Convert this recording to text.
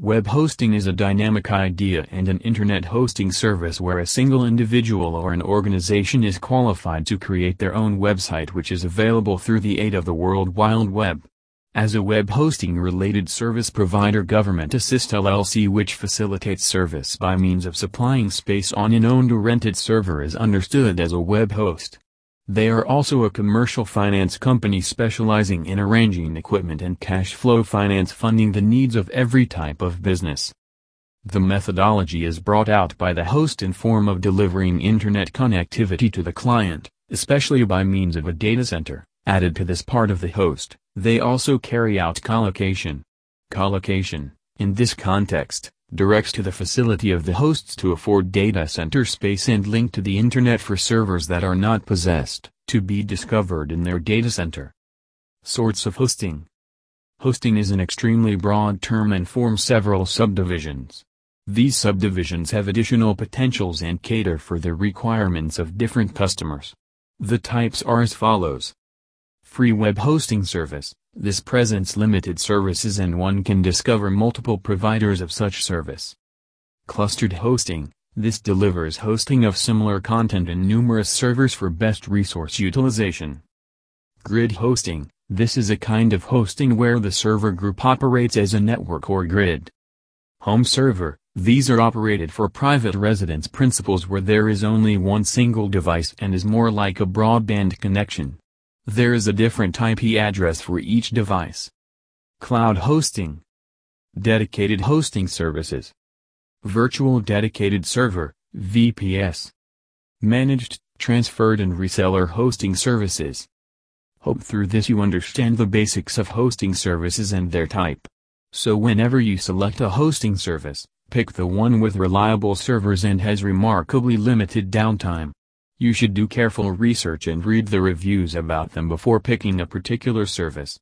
Web hosting is a dynamic idea and an internet hosting service where a single individual or an organization is qualified to create their own website which is available through the aid of the World Wide Web. As a web hosting related service provider Government Assist LLC which facilitates service by means of supplying space on an owned or rented server is understood as a web host. They are also a commercial finance company specializing in arranging equipment and cash flow finance funding the needs of every type of business. The methodology is brought out by the host in form of delivering internet connectivity to the client, especially by means of a data center, added to this part of the host. They also carry out colocation. Colocation, in this context, directs to the facility of the hosts to afford data center space and link to the internet for servers that are not possessed, to be discovered in their data center. Sorts of hosting Hosting is an extremely broad term and forms several subdivisions. These subdivisions have additional potentials and cater for the requirements of different customers. The types are as follows. Free web hosting service, this presents limited services and one can discover multiple providers of such service. Clustered hosting, this delivers hosting of similar content in numerous servers for best resource utilization. Grid hosting, this is a kind of hosting where the server group operates as a network or grid. Home server, these are operated for private residence principles where there is only one single device and is more like a broadband connection. There is a different IP address for each device. Cloud hosting. Dedicated hosting services. Virtual Dedicated Server, VPS. Managed, transferred and reseller hosting services. Hope through this you understand the basics of hosting services and their type. So whenever you select a hosting service, pick the one with reliable servers and has remarkably limited downtime. You should do careful research and read the reviews about them before picking a particular service.